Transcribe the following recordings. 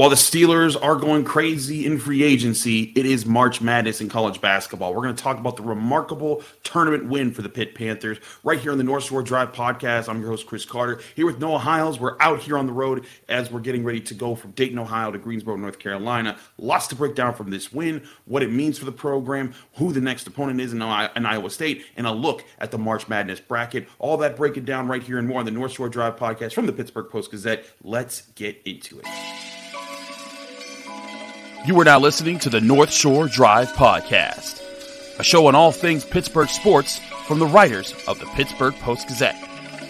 While the Steelers are going crazy in free agency, it is March Madness in college basketball. We're going to talk about the remarkable tournament win for the Pitt Panthers right here on the North Shore Drive podcast. I'm your host, Chris Carter, here with Noah Hiles. We're out here on the road as we're getting ready to go from Dayton, Ohio to Greensboro, North Carolina. Lots to break down from this win, what it means for the program, who the next opponent is in, Iowa State, and a look at the March Madness bracket. All that breaking down right here and more on the North Shore Drive podcast from the Pittsburgh Post Gazette. Let's get into it. You are now listening to the North Shore Drive Podcast, a show on all things Pittsburgh sports from the writers of the Pittsburgh Post Gazette,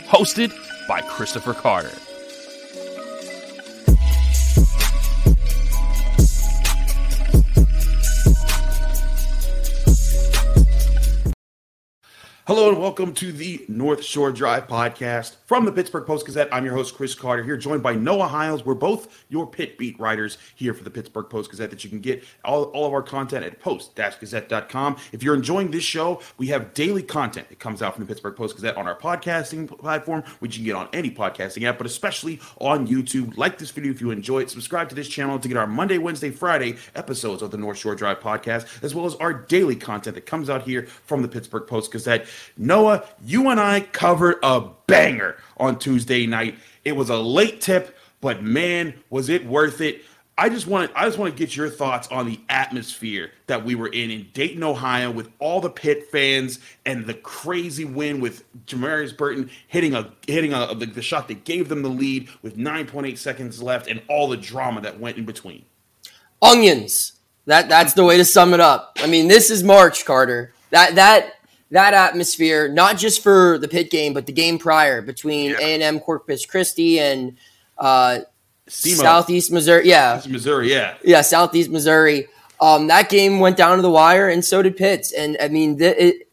hosted by Christopher Carter. Hello and welcome to the North Shore Drive podcast from the Pittsburgh Post Gazette. I'm your host, Chris Carter, here joined by Noah Hiles. We're both your pit beat writers here for the Pittsburgh Post Gazette that you can get all, all of our content at post-gazette.com. If you're enjoying this show, we have daily content that comes out from the Pittsburgh Post Gazette on our podcasting platform, which you can get on any podcasting app, but especially on YouTube. Like this video if you enjoy it. Subscribe to this channel to get our Monday, Wednesday, Friday episodes of the North Shore Drive podcast, as well as our daily content that comes out here from the Pittsburgh Post Gazette. Noah, you and I covered a banger on Tuesday night. It was a late tip, but man, was it worth it. I just want to I just want to get your thoughts on the atmosphere that we were in in Dayton, Ohio, with all the Pitt fans and the crazy win with Jamarius Burton hitting a hitting a the, the shot that gave them the lead with 9.8 seconds left and all the drama that went in between. Onions. That that's the way to sum it up. I mean, this is March, Carter. That that that atmosphere, not just for the pit game, but the game prior between A and M Corpus Christi and uh, Southeast Missouri. Yeah, Southeast Missouri. Yeah, yeah, Southeast Missouri. Um, that game went down to the wire, and so did Pitt's. And I mean, the, it,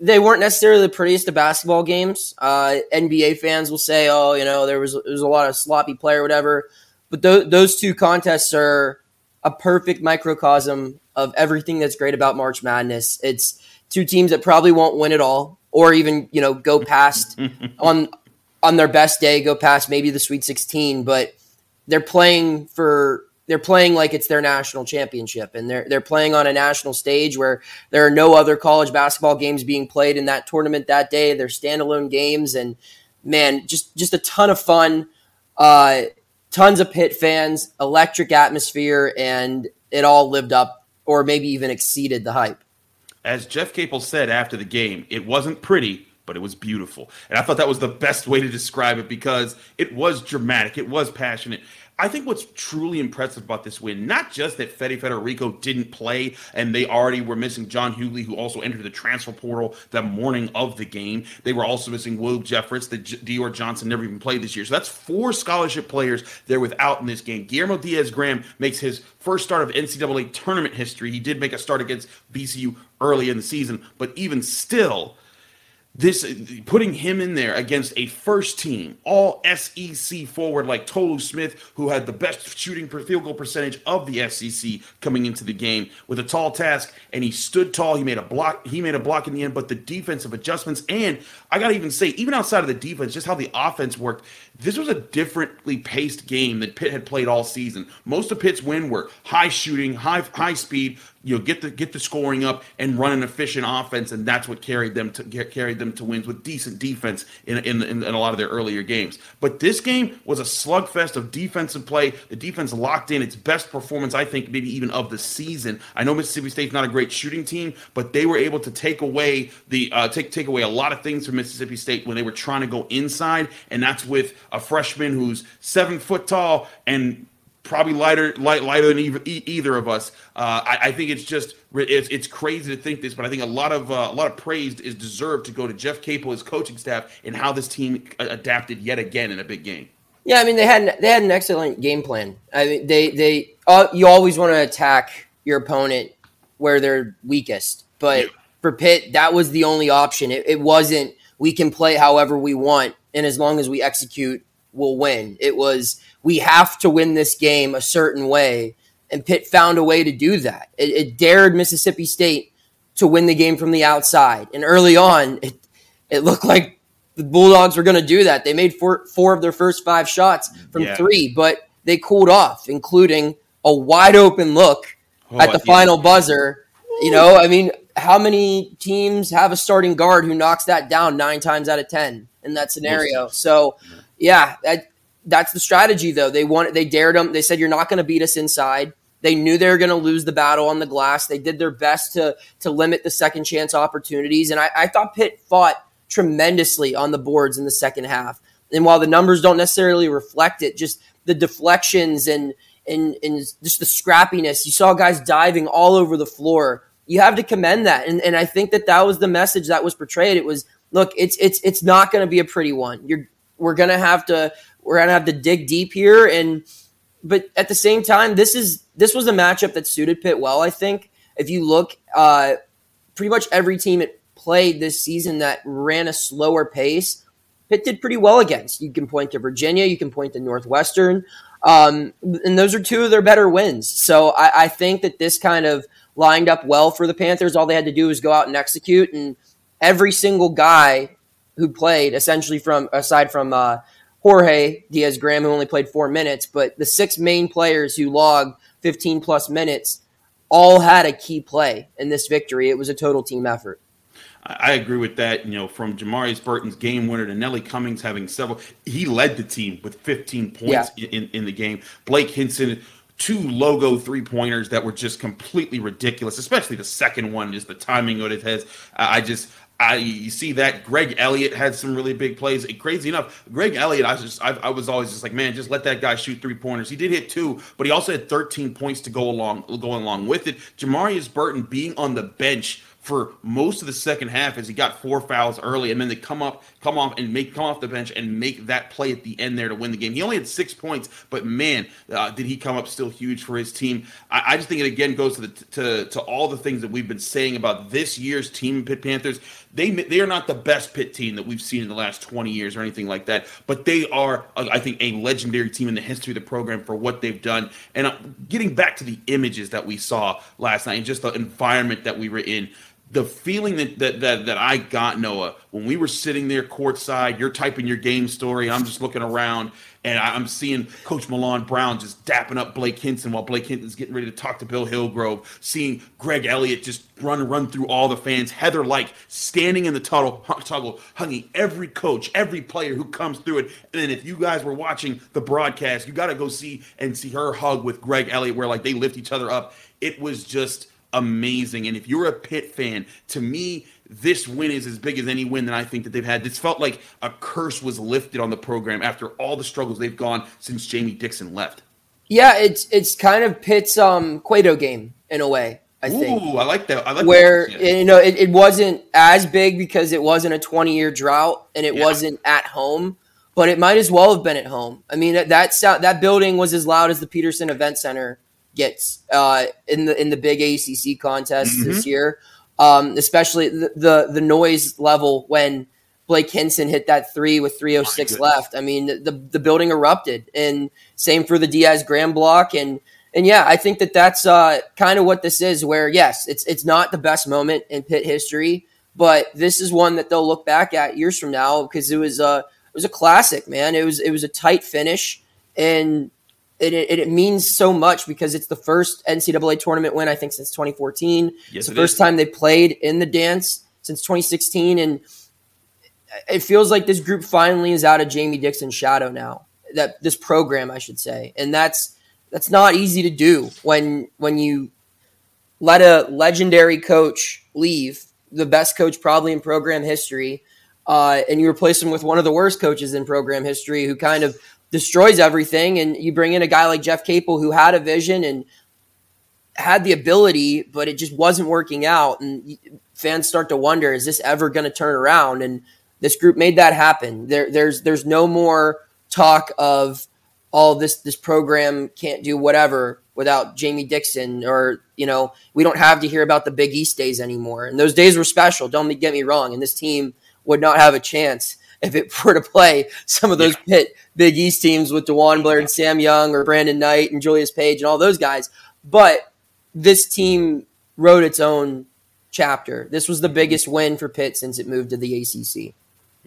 they weren't necessarily the prettiest of basketball games. Uh, NBA fans will say, "Oh, you know, there was there was a lot of sloppy play or whatever." But th- those two contests are a perfect microcosm of everything that's great about March Madness. It's two teams that probably won't win it all or even, you know, go past on on their best day, go past maybe the Sweet 16, but they're playing for they're playing like it's their national championship and they're they're playing on a national stage where there are no other college basketball games being played in that tournament that day. They're standalone games and man, just just a ton of fun. Uh, tons of Pitt fans, electric atmosphere, and it all lived up or maybe even exceeded the hype as Jeff Capel said after the game, it wasn't pretty, but it was beautiful. And I thought that was the best way to describe it because it was dramatic, it was passionate. I think what's truly impressive about this win, not just that Fede Federiko didn't play and they already were missing John Hughley, who also entered the transfer portal the morning of the game. They were also missing Will Jeffress, that Dior Johnson never even played this year. So that's four scholarship players they're without in this game. Guillermo Diaz Graham makes his first start of NCAA tournament history. He did make a start against BCU early in the season, but even still, this putting him in there against a first team all SEC forward like Tolu Smith, who had the best shooting per field goal percentage of the SEC coming into the game with a tall task, and he stood tall. He made a block. He made a block in the end, but the defensive adjustments and I gotta even say, even outside of the defense, just how the offense worked. This was a differently paced game that Pitt had played all season. Most of Pitt's win were high shooting, high high speed, you know get the get the scoring up and run an efficient offense, and that's what carried them to carried them to wins with decent defense in, in, in in a lot of their earlier games. But this game was a slugfest of defensive play. The defense locked in its best performance, I think, maybe even of the season. I know Mississippi State's not a great shooting team, but they were able to take away the uh, take take away a lot of things from Mississippi State when they were trying to go inside, and that's with a freshman who's seven foot tall and probably lighter light, lighter than either, either of us. Uh, I, I, think it's just it's, it's crazy to think this, but I think a lot of uh, a lot of praise is deserved to go to Jeff Capel, his coaching staff, and how this team adapted yet again in a big game. Yeah, I mean they had they had an excellent game plan. I mean they they uh, you always want to attack your opponent where they're weakest, but yeah. for Pitt that was the only option. It, it wasn't we can play however we want, and as long as we execute, we'll win. It was we have to win this game a certain way, and Pitt found a way to do that. It, it dared Mississippi State to win the game from the outside, and early on, it it looked like the Bulldogs were going to do that. They made four four of their first five shots from yeah. three, but they cooled off, including a wide open look oh, at the yeah. final buzzer. You know, I mean, how many teams have a starting guard who knocks that down nine times out of ten in that scenario? So, yeah, that that's the strategy though. They wanted, they dared them. They said you're not going to beat us inside. They knew they were going to lose the battle on the glass. They did their best to to limit the second chance opportunities, and I, I thought Pitt fought tremendously on the boards in the second half. And while the numbers don't necessarily reflect it, just the deflections and and and just the scrappiness, you saw guys diving all over the floor you have to commend that. And, and I think that that was the message that was portrayed. It was, look, it's, it's, it's not going to be a pretty one. You're, we're going to have to, we're going to have to dig deep here. And, but at the same time, this is, this was a matchup that suited Pitt well, I think. If you look, uh, pretty much every team it played this season that ran a slower pace, Pitt did pretty well against. You can point to Virginia, you can point to Northwestern, um, and those are two of their better wins. So I, I think that this kind of lined up well for the Panthers. All they had to do was go out and execute, and every single guy who played, essentially from aside from uh, Jorge Diaz Graham, who only played four minutes, but the six main players who logged 15 plus minutes all had a key play in this victory. It was a total team effort. I agree with that. You know, from Jamarius Burton's game winner to Nelly Cummings having several, he led the team with 15 points yeah. in, in the game. Blake Hinson two logo three pointers that were just completely ridiculous, especially the second one, just the timing of it has. I just, I you see that Greg Elliott had some really big plays. Crazy enough, Greg Elliott, I was just I, I, was always just like, man, just let that guy shoot three pointers. He did hit two, but he also had 13 points to go along going along with it. Jamarius Burton being on the bench for most of the second half as he got four fouls early, and then they come up, come off, and make come off the bench and make that play at the end there to win the game. He only had six points, but man, uh, did he come up still huge for his team. I, I, just think it again goes to the to to all the things that we've been saying about this year's team, Pitt Panthers. They they are not the best pit team that we've seen in the last twenty years or anything like that, but they are, uh, I think, a legendary team in the history of the program for what they've done. And uh, getting back to the images that we saw last night and just the environment that we were in the feeling that, that that that I got Noah when we were sitting there courtside, you're typing your game story, I'm just looking around and I'm seeing Coach Milan Brown just dapping up Blake Hinson while Blake Hinson's getting ready to talk to Bill Hillgrove, seeing Greg Elliott just run run through all the fans, Heather Lyke standing in the tunnel, tuggle, hugging every coach, every player who comes through it. And then if you guys were watching the broadcast, you got to go see and see her hug with Greg Elliott, where like they lift each other up. It was just amazing. And if you're a Pitt fan, to me, this win is as big as any win that I think that they've had. This felt like a curse was lifted on the program after all the struggles they've gone since Jamie Dixon left. Yeah, it's it's kind of Pitt's um Cueto game in a way. I think. Ooh, I like that. I like where that. you know it, it, wasn't as big because it wasn't a 20 year drought and it yeah. wasn't at home, but it might as well have been at home. I mean that that, sound, that building was as loud as the Petersen Event Center gets uh, in the in the big ACC contest mm-hmm. this year. Um, especially the, the, the noise level when Blake Hinson hit that three with 306 left. I mean, the the building erupted, and same for the Diaz Graham block, and and yeah, I think that that's uh, kind of what this is. Where yes, it's it's not the best moment in Pitt history, but this is one that they'll look back at years from now because it was a it was a classic, man. It was it was a tight finish, and it, it, it, means so much because it's the first NCAA tournament win I think since 2014. Yes, it's the it first is. time they played in the dance since 2016, and it feels like this group finally is out of Jamie Dixon's shadow now. That this program, I should say, and that's that's not easy to do when when you let a legendary coach leave, the best coach probably in program history, uh, and you replace him with one of the worst coaches in program history, who kind of destroys everything. And you bring in a guy like Jeff Capel who had a vision and had the ability, but it just wasn't working out. And fans start to wonder, is this ever going to turn around? And this group made that happen. There, there's there's no more talk of all this this program can't do whatever without Jamie Dixon or you know we don't have to hear about the Big East days anymore and those days were special don't get me wrong and this team would not have a chance if it were to play some of those yeah. Pitt Big East teams with DeJuan Blair and Sam Young or Brandon Knight and Julius Page and all those guys but this team wrote its own chapter this was the biggest win for Pitt since it moved to the ACC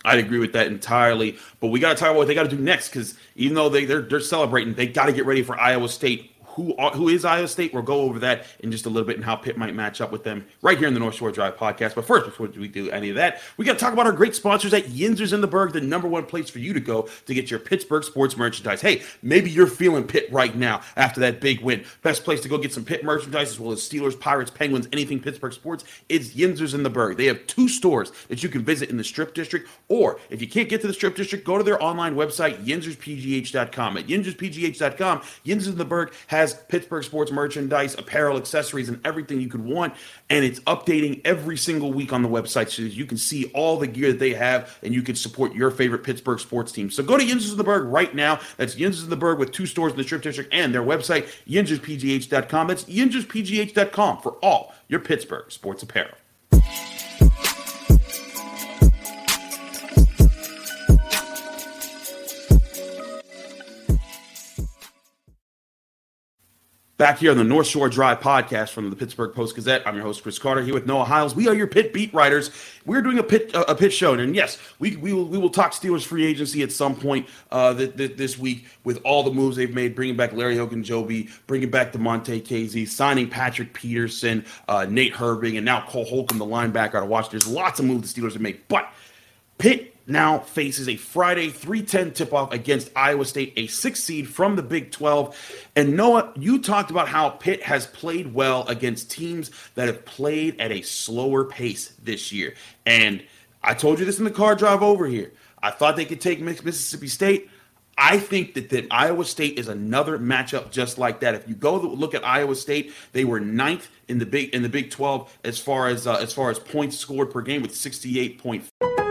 I'd agree with that entirely. But we got to talk about what they got to do next because even though they, they're, they're celebrating, they got to get ready for Iowa State who who is Iowa State. We'll go over that in just a little bit and how Pitt might match up with them right here in the North Shore Drive podcast. But first, before we do any of that, we got to talk about our great sponsors at Yinzers in the Burgh, the number one place for you to go to get your Pittsburgh sports merchandise. Hey, maybe you're feeling Pitt right now after that big win. Best place to go get some Pitt merchandise as well as Steelers, Pirates, Penguins, anything Pittsburgh sports is Yinzers in the Burgh. They have two stores that you can visit in the Strip District, or if you can't get to the Strip District, go to their online website, yinzerspgh.com. At yinzerspgh.com, Yinzers in the Burgh has Pittsburgh sports merchandise, apparel, accessories, and everything you could want. And it's updating every single week on the website so you can see all the gear that they have and you can support your favorite Pittsburgh sports team. So go to Yinzers in the Burgh right now. That's Yinzers in the Burgh with two stores in the Strip District and their website, yinzerspgh.com. That's yinzerspgh.com for all your Pittsburgh sports apparel. Back here on the North Shore Drive podcast from the Pittsburgh Post Gazette, I'm your host Chris Carter here with Noah Hiles. We are your pit beat writers. We're doing a pit a pit show, and yes, we we will we will talk Steelers free agency at some point uh, th- th- this week with all the moves they've made, bringing back Larry Ogunjobi, bringing back Damontae Kazee, signing Patrick Peterson, uh, Nate Herbig, and now Cole Holcomb, the linebacker out of Washington. There's lots of moves the Steelers have made, but Pitt now faces a Friday 310 tip off against Iowa State, a six seed from the Big 12. And Noah, you talked about how Pitt has played well against teams that have played at a slower pace this year. And I told you this in the car drive over here. I thought they could take Mississippi State. I think that, that Iowa State is another matchup just like that. If you go look at Iowa State, they were ninth in the big in the Big 12 as far as uh, as far as points scored per game with 68.5.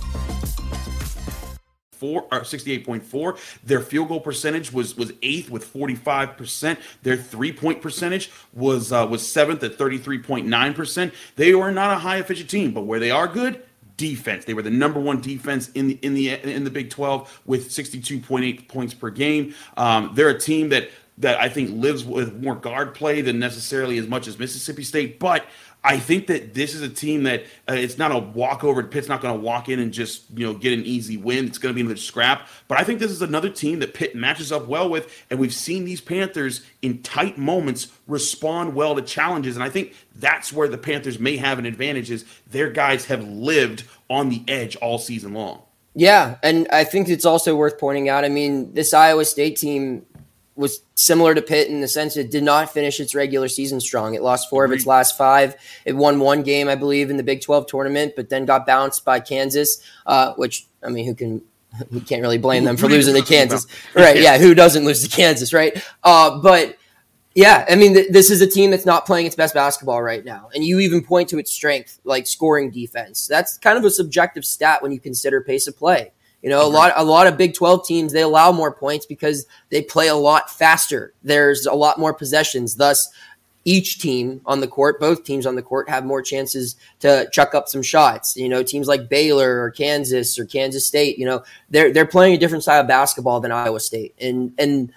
Or 68.4. Their field goal percentage was was eighth with 45%. Their three point percentage was uh, was seventh at 33.9%. They were not a high efficient team, but where they are good, defense. They were the number one defense in the in the in the Big 12 with 62.8 points per game. Um, they're a team that that I think lives with more guard play than necessarily as much as Mississippi State, but I think that this is a team that uh, it's not a walkover. Pitt's not going to walk in and just you know get an easy win. It's going to be another scrap. But I think this is another team that Pitt matches up well with, and we've seen these Panthers in tight moments respond well to challenges. And I think that's where the Panthers may have an advantage. Is their guys have lived on the edge all season long. Yeah, and I think it's also worth pointing out. I mean, this Iowa State team was similar to Pitt in the sense it did not finish its regular season strong. It lost four of its last five. It won one game, I believe, in the Big 12 tournament, but then got bounced by Kansas, uh, which, I mean, who can. We can't really blame them for losing to Kansas, right? Yeah, who doesn't lose to Kansas, right? Uh, but yeah, I mean, th- this is a team that's not playing its best basketball right now, and you even point to its strength, like scoring defense. That's kind of a subjective stat when you consider pace of play. You know, a lot a lot of Big 12 teams they allow more points because they play a lot faster. There's a lot more possessions. Thus, each team on the court, both teams on the court have more chances to chuck up some shots. You know, teams like Baylor or Kansas or Kansas State, you know, they're they're playing a different style of basketball than Iowa State. And and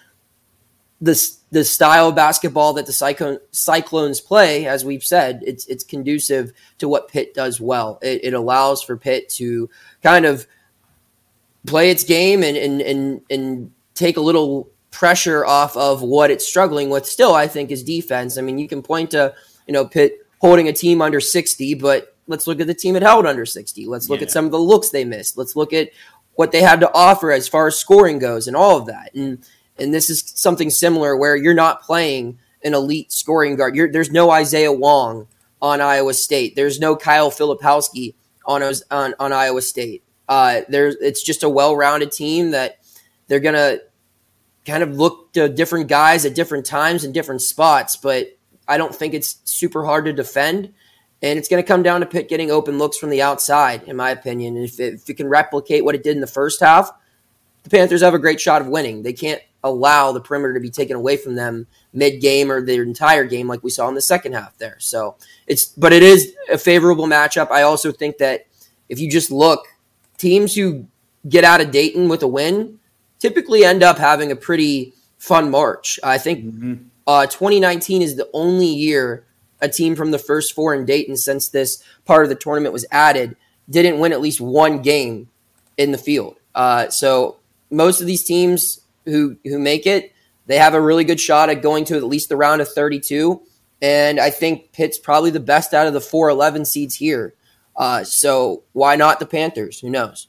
the the style of basketball that the Cyclone, Cyclones play, as we've said, it's it's conducive to what Pitt does well. It, it allows for Pitt to kind of play its game and and and and take a little pressure off of what it's struggling with. Still, I think is defense. I mean, you can point to you know Pitt holding a team under sixty, but let's look at the team it held under sixty. Let's look yeah. at some of the looks they missed. Let's look at what they had to offer as far as scoring goes and all of that. And And this is something similar where you're not playing an elite scoring guard. You're, there's no Isaiah Wong on Iowa State. There's no Kyle Filipowski on on, on Iowa State. Uh, there's it's just a well-rounded team that they're gonna kind of look to different guys at different times and different spots, but I don't think it's super hard to defend. And it's going to come down to Pitt getting open looks from the outside, in my opinion. And if it, if it can replicate what it did in the first half, the Panthers have a great shot of winning. They can't allow the perimeter to be taken away from them mid game or their entire game, like we saw in the second half there. So it's, but it is a favorable matchup. I also think that if you just look, teams who get out of Dayton with a win typically end up having a pretty fun March. I think mm-hmm. uh, 2019 is the only year a team from the first four in Dayton since this part of the tournament was added didn't win at least one game in the field. Uh, so most of these teams who who make it, they have a really good shot at going to at least the round of 32. And I think Pitt's probably the best out of the four 11 seeds here. Uh, so why not the Panthers? Who knows?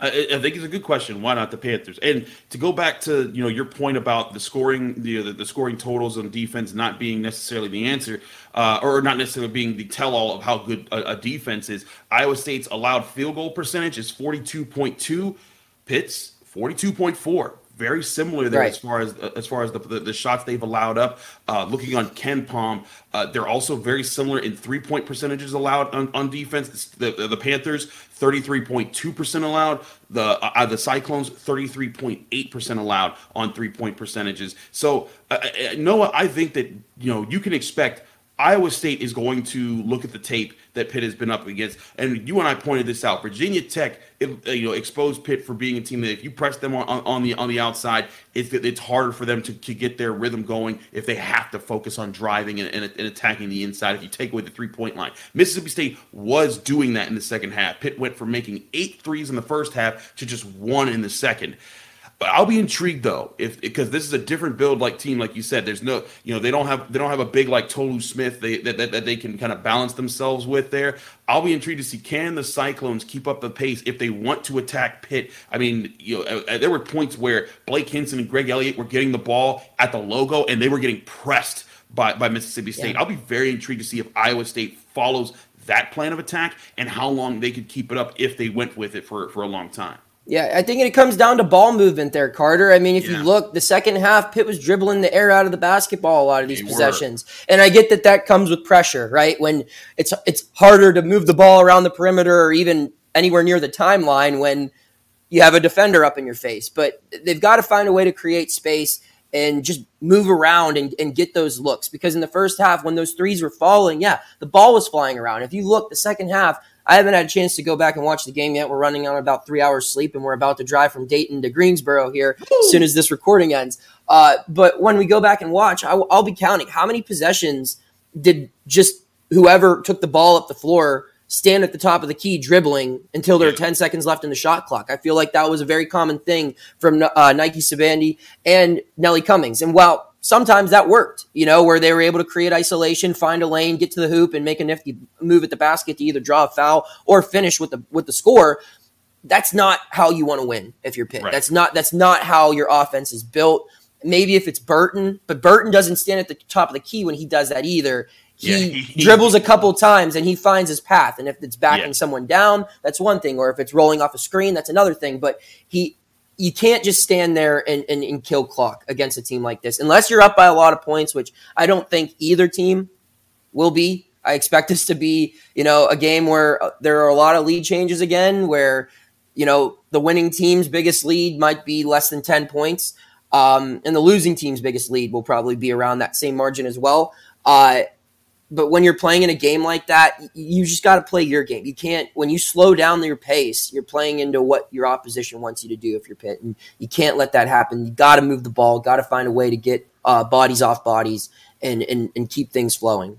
I, I, think it's a good question. Why not the Panthers? And to go back to you know your point about the scoring, the the, the scoring totals on defense not being necessarily the answer, uh, or not necessarily being the tell-all of how good a, a, defense is. Iowa State's allowed field goal percentage is forty-two point two. Pitt's forty-two point four very similar there right. as far as as far as the, the, the shots they've allowed up. Uh, looking on KenPom, uh, they're also very similar in three point percentages allowed on, on defense. The, the, the Panthers thirty three point two percent allowed. The uh, uh the Cyclones thirty three point eight percent allowed on three point percentages. So uh, uh, Noah, I think that you know you can expect Iowa State is going to look at the tape that Pitt has been up against, and you and I pointed this out. Virginia Tech, it, you know, exposed Pitt for being a team that if you press them on, on the on the outside, it's it's harder for them to, to get their rhythm going if they have to focus on driving and, and, and attacking the inside. If you take away the three point line, Mississippi State was doing that in the second half. Pitt went from making eight threes in the first half to just one in the second. But I'll be intrigued though, if because this is a different build like team, like you said. There's no, you know, they don't have they don't have a big like Tolu Smith they, that, that, that they can kind of balance themselves with there. I'll be intrigued to see can the Cyclones keep up the pace if they want to attack Pitt. I mean, you know, uh, uh, there were points where Blake Hinson and Greg Elliott were getting the ball at the logo and they were getting pressed by, by Mississippi State. Yeah. I'll be very intrigued to see if Iowa State follows that plan of attack and how long they could keep it up if they went with it for, for a long time. Yeah, I think it comes down to ball movement there, Carter. I mean, if yeah. you look, the second half, Pitt was dribbling the air out of the basketball a lot of these they possessions, were. and I get that that comes with pressure, right? When it's it's harder to move the ball around the perimeter or even anywhere near the timeline when you have a defender up in your face. But they've got to find a way to create space and just move around and, and get those looks. Because in the first half, when those threes were falling, yeah, the ball was flying around. If you look, the second half, I haven't had a chance to go back and watch the game yet. We're running on about three hours sleep, and we're about to drive from Dayton to Greensboro here as soon as this recording ends. Uh, but when we go back and watch, I, will be counting how many possessions did just whoever took the ball up the floor stand at the top of the key dribbling until there are 10 seconds left in the shot clock. I feel like that was a very common thing from uh, Nike Sibande and Nelly Cummings. And while sometimes that worked, you know, where they were able to create isolation, find a lane, get to the hoop, and make a nifty move at the basket to either draw a foul or finish with the with the score. That's not how you want to win if you're Pitt. Right. That's not that's not how your offense is built. Maybe if it's Burton, but Burton doesn't stand at the top of the key when he does that either. He, yeah, he dribbles a couple times and he finds his path. And if it's backing yeah. someone down, that's one thing. Or if it's rolling off a screen, that's another thing. But he you can't just stand there and, and, and, kill clock against a team like this unless you're up by a lot of points, which I don't think either team will be. I expect this to be, you know, a game where uh, there are a lot of lead changes again, where, you know, the winning team's biggest lead might be less than 10 points. Um, and the losing team's biggest lead will probably be around that same margin as well. Uh, but when you're playing in a game like that, you just got to play your game. You can't when you slow down your pace, you're playing into what your opposition wants you to do if you're Pitt, and you can't let that happen. You got to move the ball, got to find a way to get uh, bodies off bodies and, and and keep things flowing.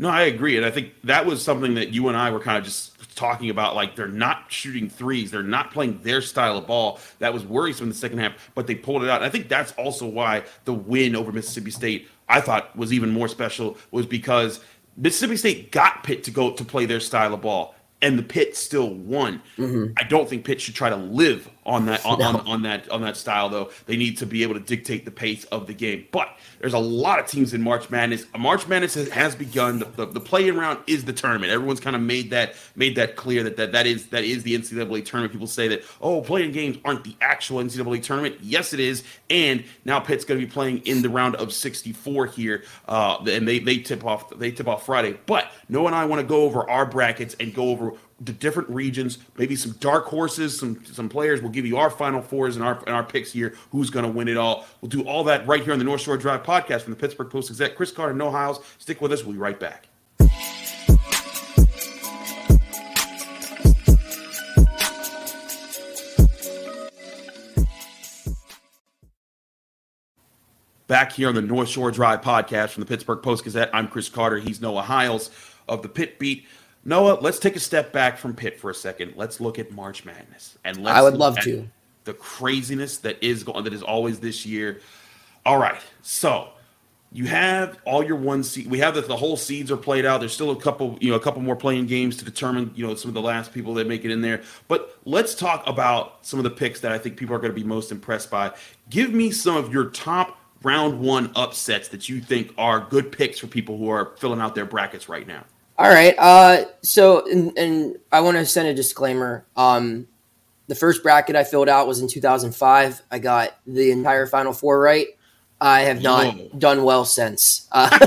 No, I agree, and I think that was something that you and I were kind of just talking about. Like they're not shooting threes, they're not playing their style of ball. That was worrisome in the second half, but they pulled it out. And I think that's also why the win over Mississippi State I thought was even more special was because Mississippi State got Pitt to go to play their style of ball, and the Pitt still won. Mm-hmm. I don't think Pitt should try to live on that on, no. on, on, that on that style though. They need to be able to dictate the pace of the game. But there's a lot of teams in March Madness. March Madness has, has begun. The, the, the play-in round is the tournament. Everyone's kind of made that made that clear that, that that is that is the NCAA tournament. People say that oh, playing games aren't the actual NCAA tournament. Yes, it is. And now Pitt's going to be playing in the round of 64 here, uh, and they they tip off they tip off Friday. But Noah and I want to go over our brackets and go over the different regions, maybe some dark horses, some some players. We'll give you our final fours and our and our picks here. Who's going to win it all? We'll do all that right here on the North Shore Drive podcast from the Pittsburgh Post Gazette. Chris Carter, No Hiles. Stick with us. We'll be right back. Back here on the North Shore Drive podcast from the Pittsburgh Post Gazette. I'm Chris Carter. He's Noah Hiles of the Pit Beat. Noah, let's take a step back from Pitt for a second. Let's look at March Madness, and let's I would love to the craziness that is going that is always this year. All right, so you have all your one seed. We have that the whole seeds are played out. There's still a couple, you know, a couple more playing games to determine, you know, some of the last people that make it in there. But let's talk about some of the picks that I think people are going to be most impressed by. Give me some of your top round one upsets that you think are good picks for people who are filling out their brackets right now. All right. Uh, so, and, and I want to send a disclaimer. Um, the first bracket I filled out was in 2005. I got the entire Final Four right. I have not Whoa. done well since. Uh,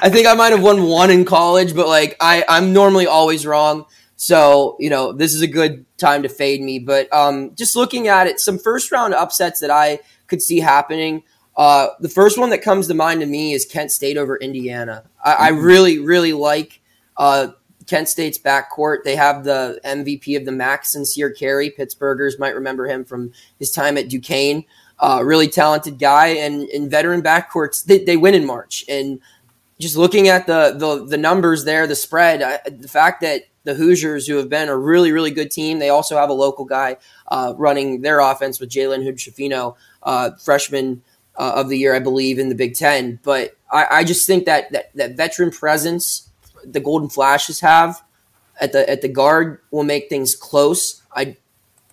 I think I might have won one in college, but like I, I'm normally always wrong. So you know, this is a good time to fade me. But um, just looking at it, some first round upsets that I could see happening. Uh, the first one that comes to mind to me is Kent State over Indiana. I, I mm-hmm. really, really like uh, Kent State's backcourt. They have the MVP of the MAC, Sincere Carry. Pittsburghers might remember him from his time at Duquesne. Uh, really talented guy, and in veteran backcourts, they, they win in March. And just looking at the the, the numbers there, the spread, I, the fact that the Hoosiers, who have been a really, really good team. They also have a local guy uh, running their offense with Jalen Hood-Schifino, uh, freshman uh, of the year, I believe, in the Big Ten. But I, I just think that, that that veteran presence the Golden Flashes have at the at the guard will make things close. I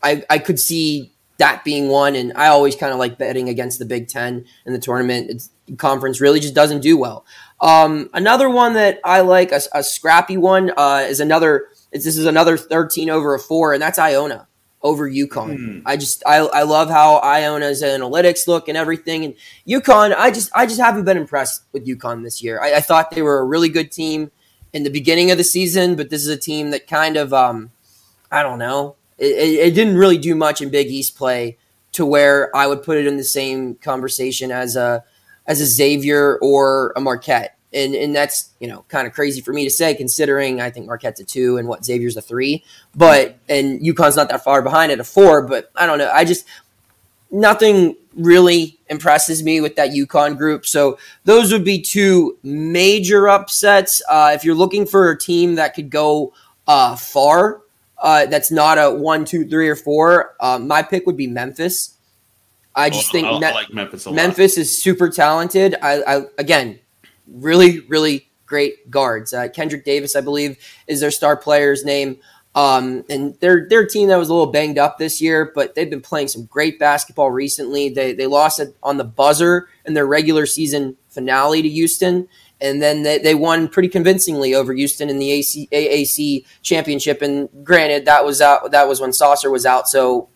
I, I could see that being one, and I always kind of like betting against the Big Ten in the tournament. It's, conference really just doesn't do well. Um, another one that I like, a, a scrappy one, uh, is another. This is another thirteen over a four, and that's Iona over UConn. Mm. I just I, I love how Iona's analytics look and everything. And UConn, I just I just haven't been impressed with UConn this year. I, I, thought they were a really good team in the beginning of the season, but this is a team that kind of um I don't know. It, it, it didn't really do much in Big East play to where I would put it in the same conversation as a as a Xavier or a Marquette and and that's you know kind of crazy for me to say considering I think Marquette's a two and what Xavier's a three, but and UConn's not that far behind at a four. But I don't know. I just nothing really impresses me with that UConn group. So those would be two major upsets. Uh, if you're looking for a team that could go uh, far, uh, that's not a one, two, three, or four. Uh, my pick would be Memphis. I just oh, think I, I like Memphis. Memphis is super talented. I, I again really, really great guards. Uh, Kendrick Davis, I believe, is their star player's name. Um, and they're, they're a team that was a little banged up this year, but they've been playing some great basketball recently. They, they lost it on the buzzer in their regular season finale to Houston. And then they, they won pretty convincingly over Houston in the AC, AAC championship. And granted, that was out, that was when Sasser was out. So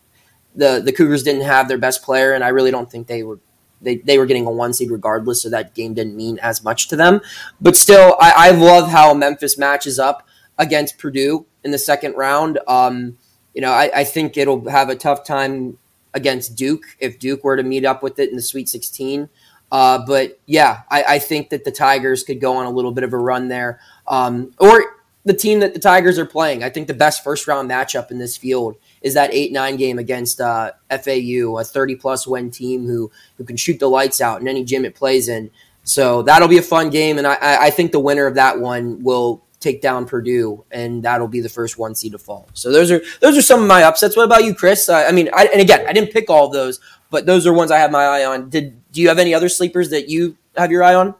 the, the Cougars didn't have their best player. And I really don't think they were they, they were getting a one seed regardless, so that game didn't mean as much to them. But still, I, I love how Memphis matches up against Purdue in the second round. Um, you know, I, I think it'll have a tough time against Duke if Duke were to meet up with it in the Sweet 16. Uh, but yeah, I, I, think that the Tigers could go on a little bit of a run there. Um, or the team that the Tigers are playing. I think the best first round matchup in this field is that eight nine game against uh, FAU, a thirty plus win team who who can shoot the lights out in any gym it plays in. So that'll be a fun game, and I, I think the winner of that one will take down Purdue, and that'll be the first one seed to fall. So those are those are some of my upsets. What about you, Chris? I mean, I, and again, I didn't pick all of those, but those are ones I have my eye on. Did do you have any other sleepers that you have your eye on?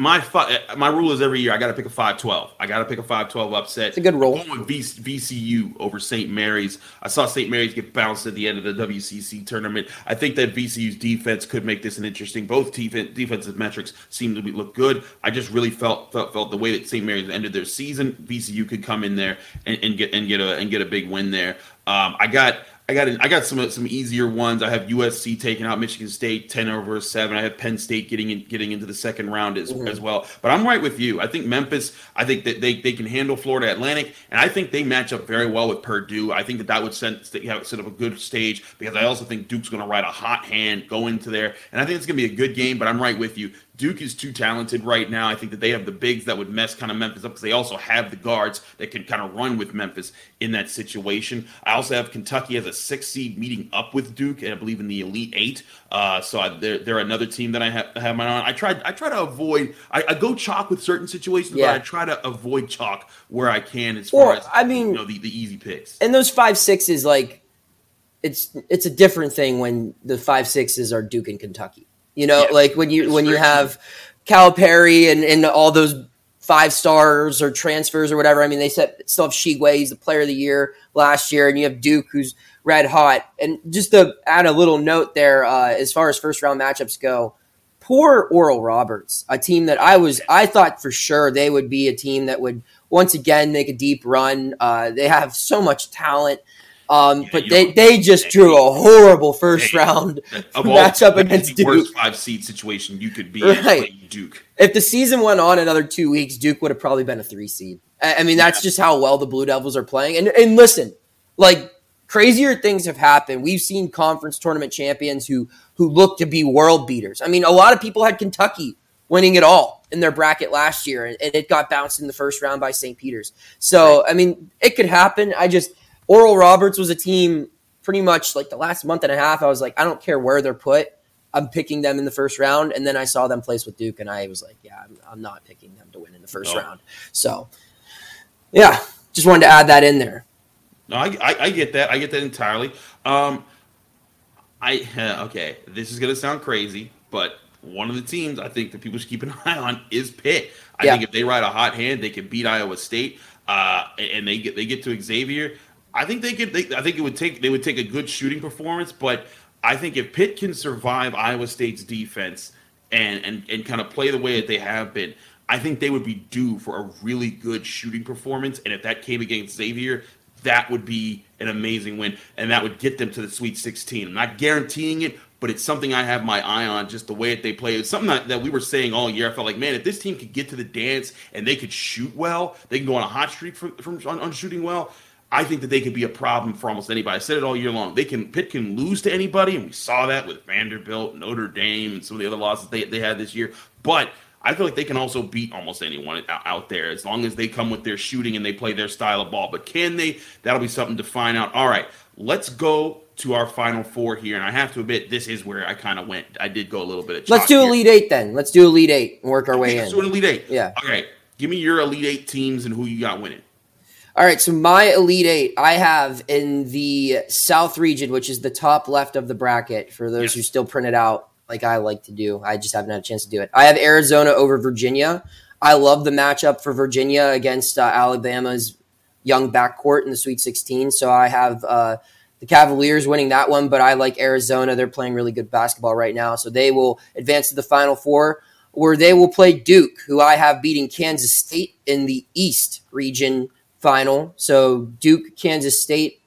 My my rule is every year I got to pick a 5-12. I got to pick a 5-12 upset. It's a good roll. I'm going with v- VCU over St. Mary's. I saw St. Mary's get bounced at the end of the WCC tournament. I think that VCU's defense could make this an interesting. Both def- defensive metrics seem to be, look good. I just really felt, felt felt the way that St. Mary's ended their season, VCU could come in there and, and get and get a and get a big win there. Um, I got I got I got some some easier ones. I have USC taking out Michigan State ten over seven. I have Penn State getting in, getting into the second round as, mm-hmm. as well. But I'm right with you. I think Memphis. I think that they, they can handle Florida Atlantic, and I think they match up very well with Purdue. I think that that would set set up a good stage because I also think Duke's going to ride a hot hand, go into there, and I think it's going to be a good game. But I'm right with you. Duke is too talented right now. I think that they have the bigs that would mess kind of Memphis up because they also have the guards that can kind of run with Memphis in that situation. I also have Kentucky as a six seed meeting up with Duke, and I believe in the Elite Eight. Uh, so I, they're, they're another team that I have, have my on. I tried I try to avoid. I, I go chalk with certain situations, yeah. but I try to avoid chalk where I can as well, far as I mean, you know, the, the easy picks. And those five sixes, like it's it's a different thing when the five sixes are Duke and Kentucky. You know, yeah, like when you when you have Calipari and, and all those five stars or transfers or whatever. I mean, they set, still have Tshiebwe, he's the player of the year last year, and you have Duke, who's red hot. And just to add a little note there, uh, as far as first round matchups go, poor Oral Roberts, a team that I was, I thought for sure they would be a team that would once again make a deep run. Uh, they have so much talent. Um, yeah, but they, they just drew a horrible first round matchup against Duke. Worst five seed situation you could be right. Duke. If the season went on another two weeks, Duke would have probably been a three seed. I mean, that's yeah. just how well the Blue Devils are playing. And and listen, like crazier things have happened. We've seen conference tournament champions who who look to be world beaters. I mean, a lot of people had Kentucky winning it all in their bracket last year, and, and it got bounced in the first round by St. Peter's. So, right. I mean, it could happen. I just Oral Roberts was a team pretty much like the last month and a half. I was like, I don't care where they're put. I'm picking them in the first round. And then I saw them place with Duke, and I was like, yeah, I'm, I'm not picking them to win in the first no. round. So, yeah, just wanted to add that in there. No, I, I, I get that. I get that entirely. Um, I okay, this is gonna sound crazy, but one of the teams I think that people should keep an eye on is Pitt. I yeah. think if they ride a hot hand, they can beat Iowa State, uh, and they get they get to Xavier. I think they could. They, I think it would take they would take a good shooting performance, but I think if Pitt can survive Iowa State's defense and and and kind of play the way that they have been, I think they would be due for a really good shooting performance. And if that came against Xavier, that would be an amazing win, and that would get them to the Sweet 16. I'm not guaranteeing it, but it's something I have my eye on. Just the way that they play. It's something that, that we were saying all year. I felt like, man, if this team could get to the dance and they could shoot well, they can go on a hot streak from, from on, on shooting well I think that they could be a problem for almost anybody. I said it all year long. They can Pitt can lose to anybody, and we saw that with Vanderbilt, Notre Dame, and some of the other losses they, they had this year. But I feel like they can also beat almost anyone out there as long as they come with their shooting and they play their style of ball. But can they? That'll be something to find out. All right, let's go to our final four here. And I have to admit, this is where I kind of went. I did go a little bit of. Let's do here. Elite Eight then. Let's do Elite Eight and work our way let's in. Let's do Elite Eight. Yeah. All right. Give me your Elite Eight teams and who you got winning. All right, so my Elite Eight, I have in the South region, which is the top left of the bracket for those yes. who still print it out like I like to do. I just haven't had a chance to do it. I have Arizona over Virginia. I love the matchup for Virginia against uh, Alabama's young backcourt in the Sweet 16. So I have uh, the Cavaliers winning that one, but I like Arizona. They're playing really good basketball right now. So they will advance to the Final Four, where they will play Duke, who I have beating Kansas State in the East region final. So Duke, Kansas State,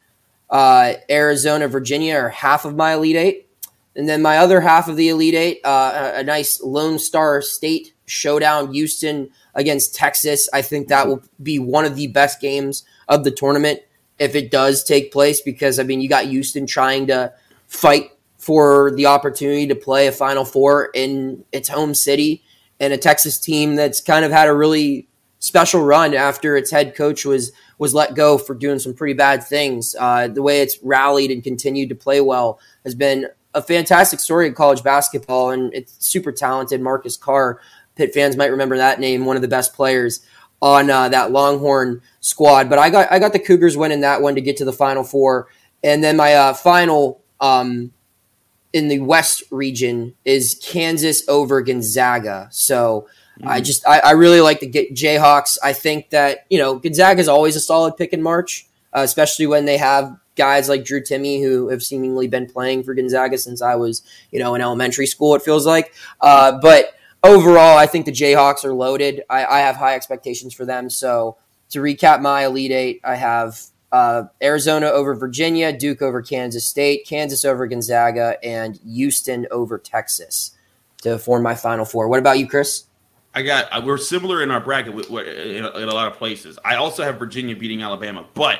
uh, Arizona, Virginia are half of my Elite Eight. And then my other half of the Elite Eight, uh, a, nice Lone Star State showdown, Houston against Texas. I think that will be one of the best games of the tournament if it does take place because, I mean, you got Houston trying to fight for the opportunity to play a Final Four in its home city and a Texas team that's kind of had a really special run after its head coach was was let go for doing some pretty bad things. Uh, the way it's rallied and continued to play well has been a fantastic story in college basketball, and it's super talented. Marcus Carr, Pitt fans might remember that name, one of the best players on uh, that Longhorn squad. But I got I got the Cougars winning that one to get to the Final Four, and then my uh, final um, in the West region is Kansas over Gonzaga. So I just I, I, really like the Jayhawks. I think that you know Gonzaga is always a solid pick in March, uh, especially when they have guys like Drew Timme who have seemingly been playing for Gonzaga since I was you know in elementary school. It feels like, uh, but overall, I think the Jayhawks are loaded. I, I have high expectations for them. So to recap my Elite Eight, I have uh, Arizona over Virginia, Duke over Kansas State, Kansas over Gonzaga, and Houston over Texas to form my Final Four. What about you, Chris? I got uh, we're similar in our bracket in a, in a lot of places. I also have Virginia beating Alabama, but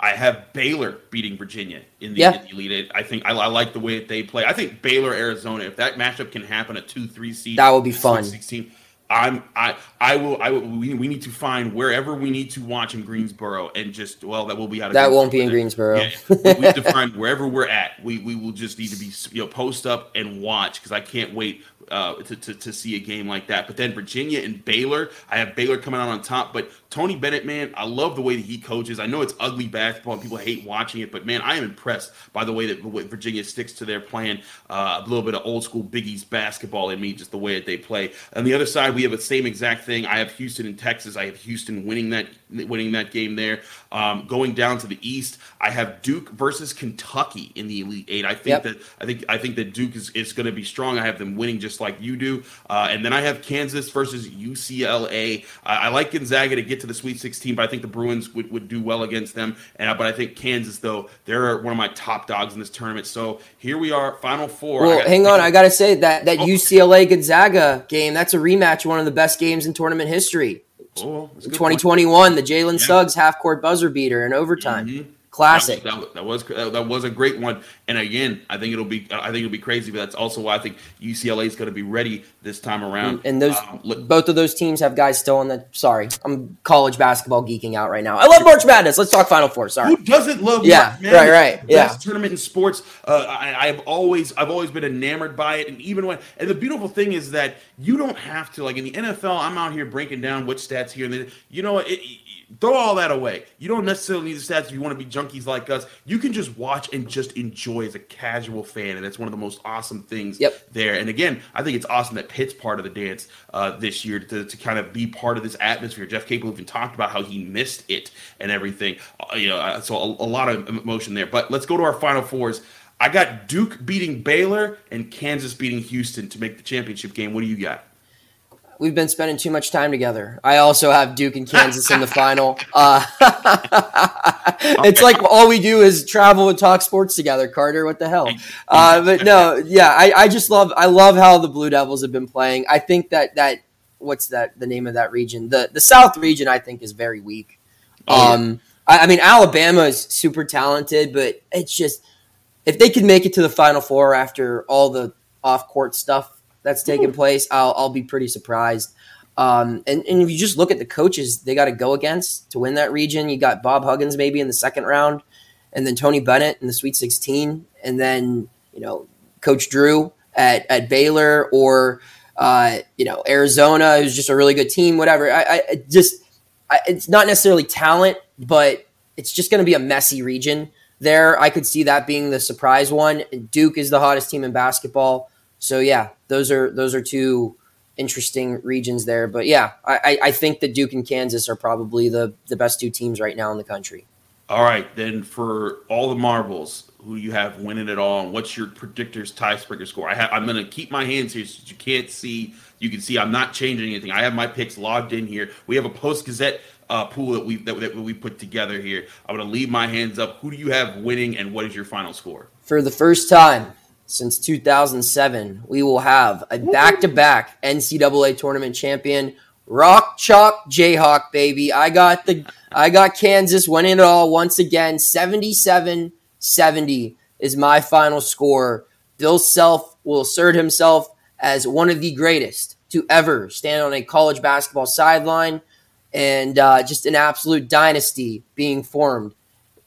I have Baylor beating Virginia in the, yeah. in the Elite Eight. I think I, I, like the way that they play. I think Baylor Arizona, if that matchup can happen, at two three seed, that would be fun. Sixteen. I'm I I will I will, we, we need to find wherever we need to watch in Greensboro and just well that will be out of that won't be in Greensboro. Yeah, we have to find wherever we're at. We we will just need to be you know post up and watch because I can't wait uh, to, to, to see a game like that. But then Virginia and Baylor, I have Baylor coming out on top. But Tony Bennett, man, I love the way that he coaches. I know it's ugly basketball and people hate watching it, but man, I am impressed by the way that Virginia sticks to their plan. Uh, a little bit of old school Biggie's basketball in me, just the way that they play. On the other side, we have the same exact thing. I have Houston and Texas. I have Houston winning that winning that game there. Um, going down to the East, I have Duke versus Kentucky in the Elite Eight. I think yep. that I think I think that Duke is, is going to be strong. I have them winning just like you do. Uh, and then I have Kansas versus UCLA. I, I like Gonzaga to get to the Sweet 16, but I think the Bruins would, would do well against them. And but I think Kansas, though, they're one of my top dogs in this tournament. So here we are, Final Four. Well, hang on, I got to say that that oh. UCLA Gonzaga game, that's a rematch, one of the best games in tournament history. Oh, 2021, point. the Jalen yeah. Suggs half court buzzer beater in overtime. Mm-hmm. Classic. That, that, was that was a great one. And again, I think it'll be I think it'll be crazy, but that's also why I think UCLA is going to be ready this time around. And those um, look, both of those teams have guys still on the. Sorry, I'm college basketball geeking out right now. I love March Madness. Let's talk Final Four. Sorry. Who doesn't love? Yeah, March right, right. Yeah, best tournament in sports. Uh, I, I've always I've always been enamored by it, and even when and the beautiful thing is that you don't have to like in the NFL. I'm out here breaking down which stats here and then. You know, it, throw all that away. You don't necessarily need the stats if you want to be junkies like us. You can just watch and just enjoy as a casual fan, and that's one of the most awesome things yep. there. And again, I think it's awesome that Pitt's part of the dance uh, this year to, to kind of be part of this atmosphere. Jeff Capel even talked about how he missed it and everything. Uh, you know, uh, so a, a lot of emotion there. But let's go to our final fours. I got Duke beating Baylor and Kansas beating Houston to make the championship game. What do you got? We've been spending too much time together. I also have Duke and Kansas in the final. Uh, it's like all we do is travel and talk sports together, Carter. What the hell? Uh, but no, yeah, I, I just love I love how the Blue Devils have been playing. I think that that what's that the name of that region? The the South region I think is very weak. Oh, um. I, I mean Alabama is super talented, but it's just if they can make it to the Final Four after all the off court stuff that's taking place, I'll, I'll be pretty surprised. Um, and, and if you just look at the coaches they got to go against to win that region, you got Bob Huggins maybe in the second round, and then Tony Bennett in the Sweet 16, and then you know Coach Drew at, at Baylor or uh, you know Arizona is just a really good team. Whatever. I, I just I, it's not necessarily talent, but it's just going to be a messy region there. I could see that being the surprise one. Duke is the hottest team in basketball. So yeah, those are those are two interesting regions there. But yeah, I, I think that Duke and Kansas are probably the the best two teams right now in the country. All right, then for all the marbles, who you have winning it all, and what's your predictors tiebreaker score? I have, I'm going to keep my hands here so you can't see. You can see I'm not changing anything. I have my picks logged in here. We have a Post Gazette uh, pool that we that, that we put together here. I'm going to leave my hands up. Who do you have winning, and what is your final score? For the first time, since 2007, we will have a back to back NCAA tournament champion. Rock chalk Jayhawk, baby. I got the I got Kansas winning it all once again. 77 70 is my final score. Bill Self will assert himself as one of the greatest to ever stand on a college basketball sideline and uh, just an absolute dynasty being formed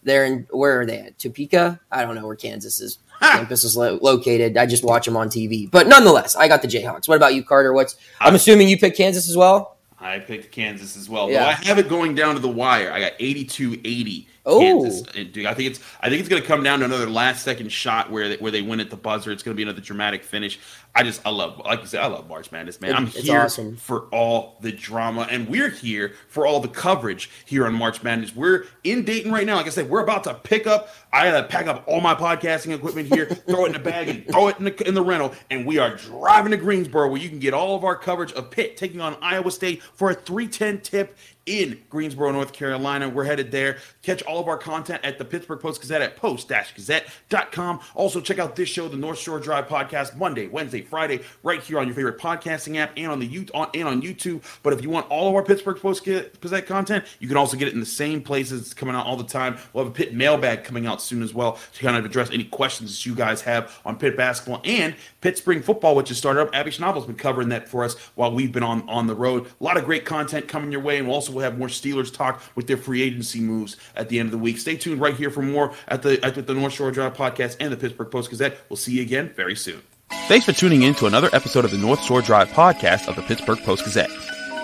there in where are they at Topeka? I don't know where Kansas is campus is lo- located. I just watch them on TV. But nonetheless, I got the Jayhawks. What about you, Carter? What's I'm assuming you picked Kansas as well? I picked Kansas as well. Yeah. I have it going down to the wire. I got 82-80 Oh. Kansas. Uh, I think it's I think it's going to come down to another last second shot where they, where they win at the buzzer. It's going to be another dramatic finish. I just I love like you said I love March Madness, man. I'm here awesome. for all the drama, and we're here for all the coverage here on March Madness. We're in Dayton right now. Like I said, we're about to pick up. I gotta pack up all my podcasting equipment here, throw it in the bag, and throw it in the in the rental. And we are driving to Greensboro, where you can get all of our coverage of Pitt taking on Iowa State for a 310 tip in Greensboro, North Carolina. We're headed there. Catch all of our content at the Pittsburgh Post Gazette at post-gazette.com. Also, check out this show, the North Shore Drive podcast, Monday, Wednesday, Friday, right here on your favorite podcasting app and on the you on and on YouTube. But if you want all of our Pittsburgh Post Gazette content, you can also get it in the same places. It's coming out all the time. We'll have a Pitt mailbag coming out soon as well to kind of address any questions that you guys have on Pitt basketball and Pitt spring football, which has started up. Abby Schnabel's been covering that for us while we've been on on the road. A lot of great content coming your way, and we'll also have more Steelers talk with their free agency moves at the end of the week. Stay tuned right here for more at the at the North Shore Drive podcast and the Pittsburgh Post Gazette. We'll see you again very soon. Thanks for tuning in to another episode of the North Shore Drive podcast of the Pittsburgh Post Gazette.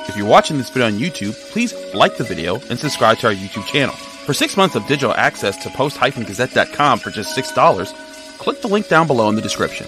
If you're watching this video on YouTube, please like the video and subscribe to our YouTube channel. For six months of digital access to post-gazette.com for just $6, click the link down below in the description.